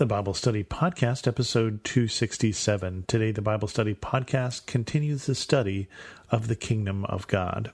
the Bible Study Podcast, episode 267. Today, the Bible Study Podcast continues the study of the kingdom of God.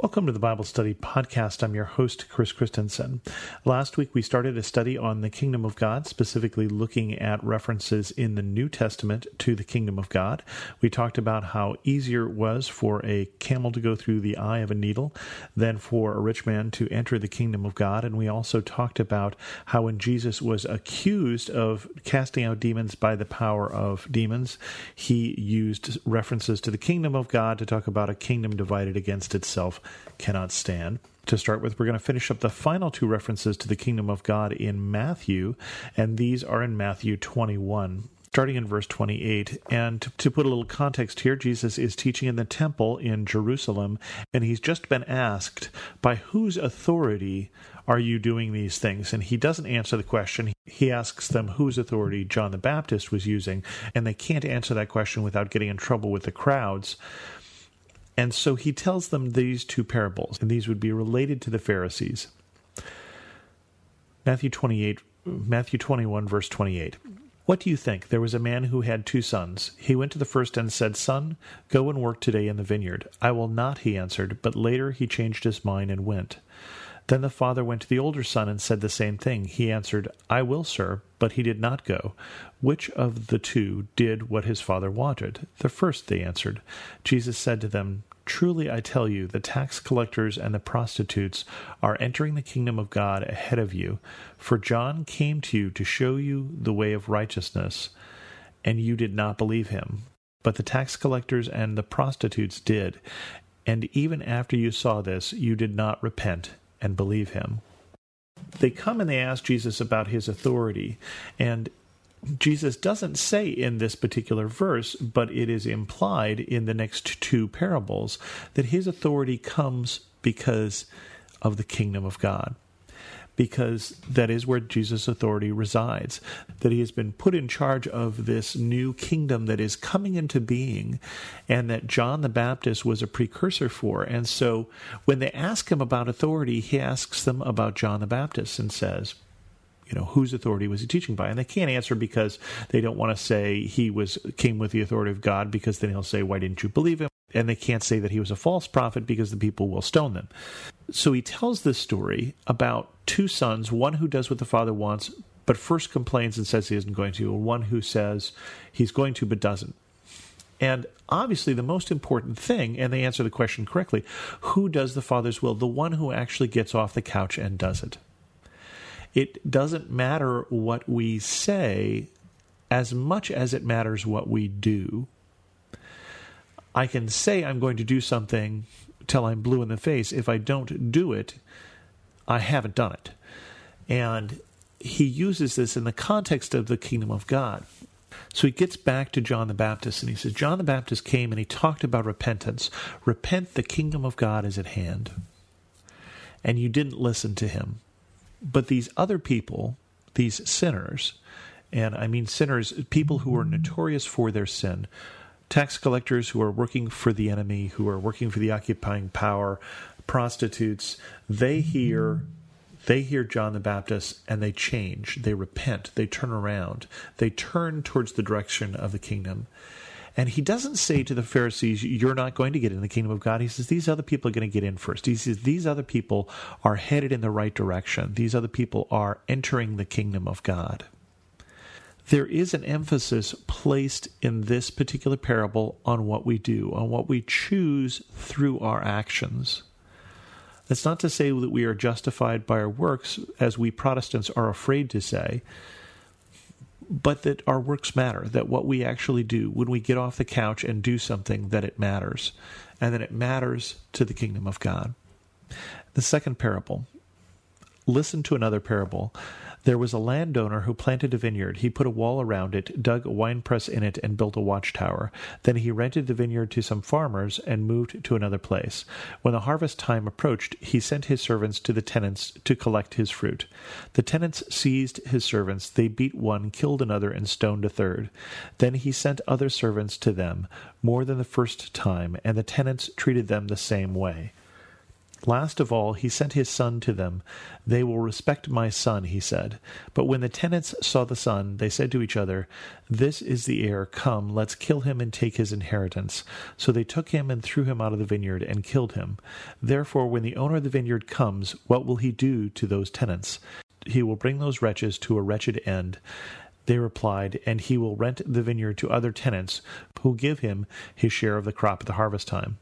Welcome to the Bible Study Podcast. I'm your host, Chris Christensen. Last week we started a study on the kingdom of God, specifically looking at references in the New Testament to the kingdom of God. We talked about how easier it was for a camel to go through the eye of a needle than for a rich man to enter the kingdom of God. And we also talked about how when Jesus was accused of casting out demons by the power of demons, he used references to the kingdom of God to talk about a kingdom divided against itself cannot stand. To start with, we're going to finish up the final two references to the kingdom of God in Matthew, and these are in Matthew 21 starting in verse 28. And to, put a little context here, Jesus is teaching in the temple in Jerusalem, and he's just been asked, By whose authority are you doing these things? And he doesn't answer the question. He asks them whose authority John the Baptist was using, and they can't answer that question without getting in trouble with the crowds. And so he tells them these two parables, and these would be related to the Pharisees. Matthew 28, Matthew 21, verse 28. What do you think? There was a man who had two sons. He went to the first and said, Son, go and work today in the vineyard. I will not, he answered, but later he changed his mind and went. Then the father went to the older son and said the same thing. He answered, I will, sir, but he did not go. Which of the two did what his father wanted? The first, they answered. Jesus said to them, Truly I tell you, the tax collectors and the prostitutes are entering the kingdom of God ahead of you. For John came to you to show you the way of righteousness, and you did not believe him. But the tax collectors and the prostitutes did. And even after you saw this, you did not repent and believe him. They come and they ask Jesus about his authority. And Jesus doesn't say in this particular verse, but it is implied in the next two parables, that his authority comes because of the kingdom of God. Because that is where Jesus' authority resides, that he has been put in charge of this new kingdom that is coming into being, and that John the Baptist was a precursor for. And so when they ask him about authority, he asks them about John the Baptist and says, you know whose authority was he teaching by and they can't answer because they don't want to say he was came with the authority of god because then he'll say why didn't you believe him and they can't say that he was a false prophet because the people will stone them so he tells this story about two sons one who does what the father wants but first complains and says he isn't going to and one who says he's going to but doesn't and obviously, the most important thing, and they answer the question correctly who does the Father's will? The one who actually gets off the couch and does it. It doesn't matter what we say as much as it matters what we do. I can say I'm going to do something till I'm blue in the face. If I don't do it, I haven't done it. And he uses this in the context of the kingdom of God. So he gets back to John the Baptist and he says, John the Baptist came and he talked about repentance. Repent, the kingdom of God is at hand. And you didn't listen to him. But these other people, these sinners, and I mean sinners, people who are notorious for their sin, tax collectors who are working for the enemy, who are working for the occupying power, prostitutes, they hear they hear John the Baptist and they change, they repent, they turn around, they turn towards the direction of the kingdom. And he doesn't say to the Pharisees, You're not going to get in the kingdom of God. He says, These other people are going to get in first. He says, These other people are headed in the right direction. These other people are entering the kingdom of God. There is an emphasis placed in this particular parable on what we do, on what we choose through our actions. That's not to say that we are justified by our works, as we Protestants are afraid to say but that our works matter, that what we actually do when we get off the couch and do something, that it matters, and that it matters to the kingdom of God. The second parable listen to another parable. There was a landowner who planted a vineyard. He put a wall around it, dug a winepress in it, and built a watchtower. Then he rented the vineyard to some farmers and moved to another place. When the harvest time approached, he sent his servants to the tenants to collect his fruit. The tenants seized his servants. They beat one, killed another, and stoned a third. Then he sent other servants to them, more than the first time, and the tenants treated them the same way. Last of all, he sent his son to them. They will respect my son, he said. But when the tenants saw the son, they said to each other, This is the heir. Come, let's kill him and take his inheritance. So they took him and threw him out of the vineyard and killed him. Therefore, when the owner of the vineyard comes, what will he do to those tenants? He will bring those wretches to a wretched end. They replied, And he will rent the vineyard to other tenants, who give him his share of the crop at the harvest time.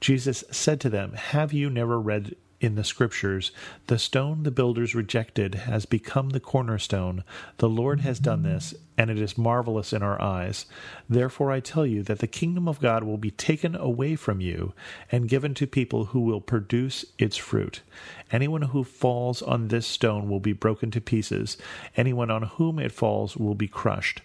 Jesus said to them, Have you never read in the Scriptures, the stone the builders rejected has become the cornerstone. The Lord has done this, and it is marvelous in our eyes. Therefore I tell you that the kingdom of God will be taken away from you and given to people who will produce its fruit. Anyone who falls on this stone will be broken to pieces. Anyone on whom it falls will be crushed.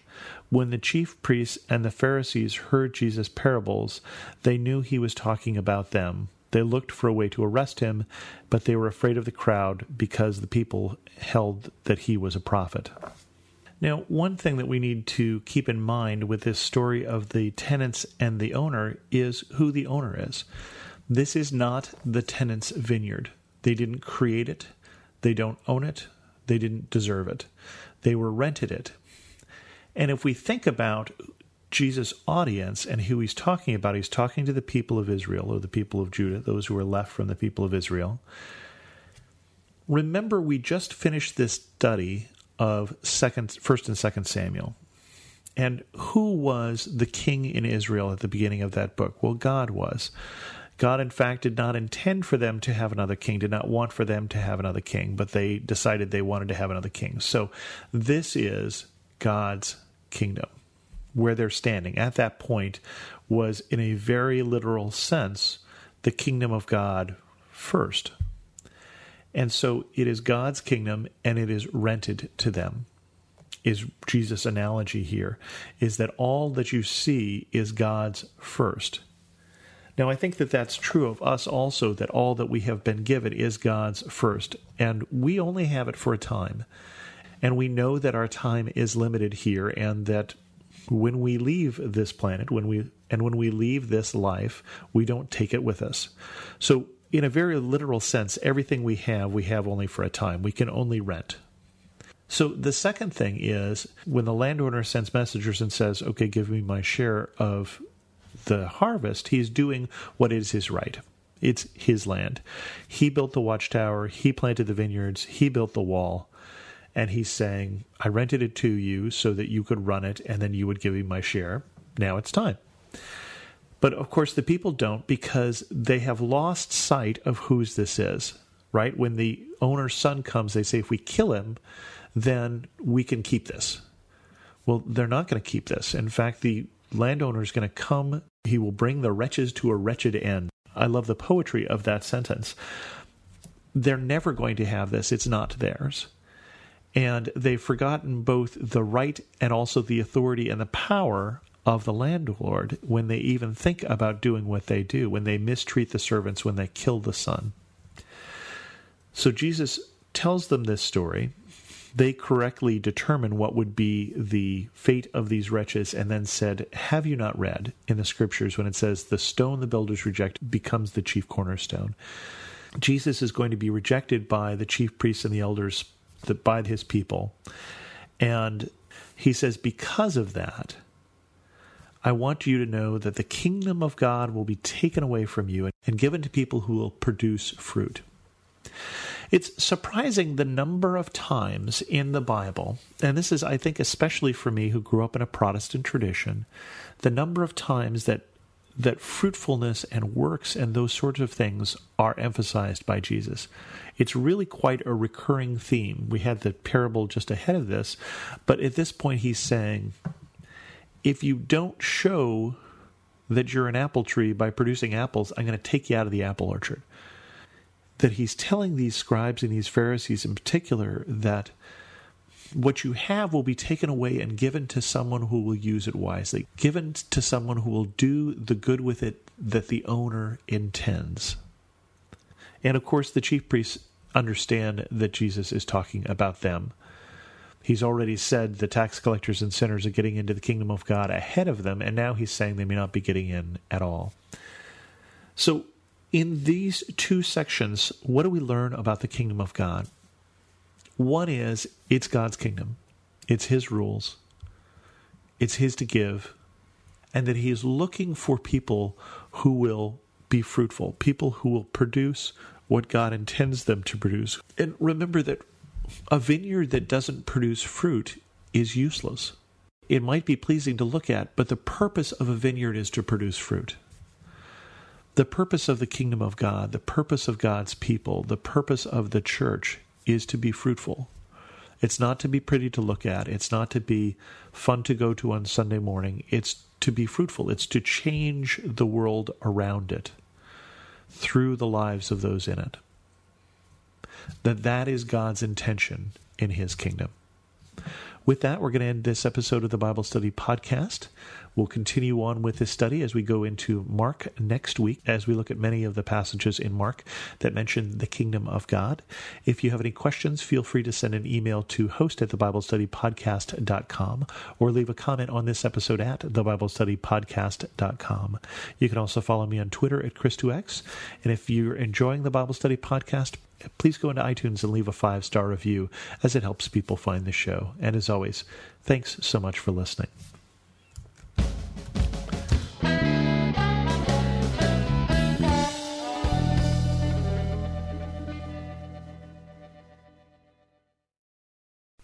When the chief priests and the Pharisees heard Jesus' parables, they knew he was talking about them. They looked for a way to arrest him, but they were afraid of the crowd because the people held that he was a prophet. Now, one thing that we need to keep in mind with this story of the tenants and the owner is who the owner is. This is not the tenant's vineyard. They didn't create it, they don't own it, they didn't deserve it. They were rented it. And if we think about Jesus' audience and who he's talking about, he's talking to the people of Israel or the people of Judah, those who are left from the people of Israel. Remember, we just finished this study of second, first and second Samuel. And who was the king in Israel at the beginning of that book? Well, God was. God, in fact, did not intend for them to have another king, did not want for them to have another king, but they decided they wanted to have another king. So this is God's kingdom. Where they're standing at that point was, in a very literal sense, the kingdom of God first. And so it is God's kingdom and it is rented to them. Is Jesus' analogy here is that all that you see is God's first. Now, I think that that's true of us also, that all that we have been given is God's first, and we only have it for a time. And we know that our time is limited here and that when we leave this planet, when we and when we leave this life, we don't take it with us. So in a very literal sense, everything we have, we have only for a time. We can only rent. So the second thing is when the landowner sends messengers and says, "Okay, give me my share of the harvest," he's doing what is his right. It's his land. He built the watchtower, he planted the vineyards, he built the wall and he's saying, I rented it to you so that you could run it and then you would give me my share. Now it's time. But of course, the people don't because they have lost sight of whose this is, right? When the owner's son comes, they say, if we kill him, then we can keep this. Well, they're not going to keep this. In fact, the landowner is going to come, he will bring the wretches to a wretched end. I love the poetry of that sentence. They're never going to have this, it's not theirs and they've forgotten both the right and also the authority and the power of the landlord when they even think about doing what they do, when they mistreat the servants, when they kill the son. So Jesus tells them this story. They correctly determine what would be the fate of these wretches and then said, Have you not read in the scriptures when it says, The stone the builders reject becomes the chief cornerstone? Jesus is going to be rejected by the chief priests and the elders that by his people. And he says, because of that, I want you to know that the kingdom of God will be taken away from you and given to people who will produce fruit. It's surprising the number of times in the Bible, and this is, I think, especially for me who grew up in a Protestant tradition, the number of times that that fruitfulness and works and those sorts of things are emphasized by Jesus. It's really quite a recurring theme. We had the parable just ahead of this, but at this point he's saying, if you don't show that you're an apple tree by producing apples, I'm going to take you out of the apple orchard. That he's telling these scribes and these Pharisees in particular that what you have will be taken away and given to someone who will use it wisely, given to someone who will do the good with it that the owner intends. And of course, the chief priests understand that Jesus is talking about them. He's already said the tax collectors and sinners are getting into the kingdom of God ahead of them, and now he's saying they may not be getting in at all. So, in these two sections, what do we learn about the kingdom of God? One is it's God's kingdom, it's His rules, it's His to give, and that He is looking for people who will be fruitful, people who will produce what God intends them to produce. And remember that a vineyard that doesn't produce fruit is useless. It might be pleasing to look at, but the purpose of a vineyard is to produce fruit. The purpose of the kingdom of God, the purpose of God's people, the purpose of the church is to be fruitful. It's not to be pretty to look at. It's not to be fun to go to on Sunday morning. It's to be fruitful. It's to change the world around it through the lives of those in it. That that is God's intention in his kingdom. With that, we're going to end this episode of the Bible Study Podcast. We'll continue on with this study as we go into Mark next week, as we look at many of the passages in Mark that mention the kingdom of God. If you have any questions, feel free to send an email to host at thebiblestudypodcast.com or leave a comment on this episode at thebiblestudypodcast.com. You can also follow me on Twitter at Chris2X. And if you're enjoying the Bible Study Podcast, please go into iTunes and leave a five star review as it helps people find the show. And as always, thanks so much for listening.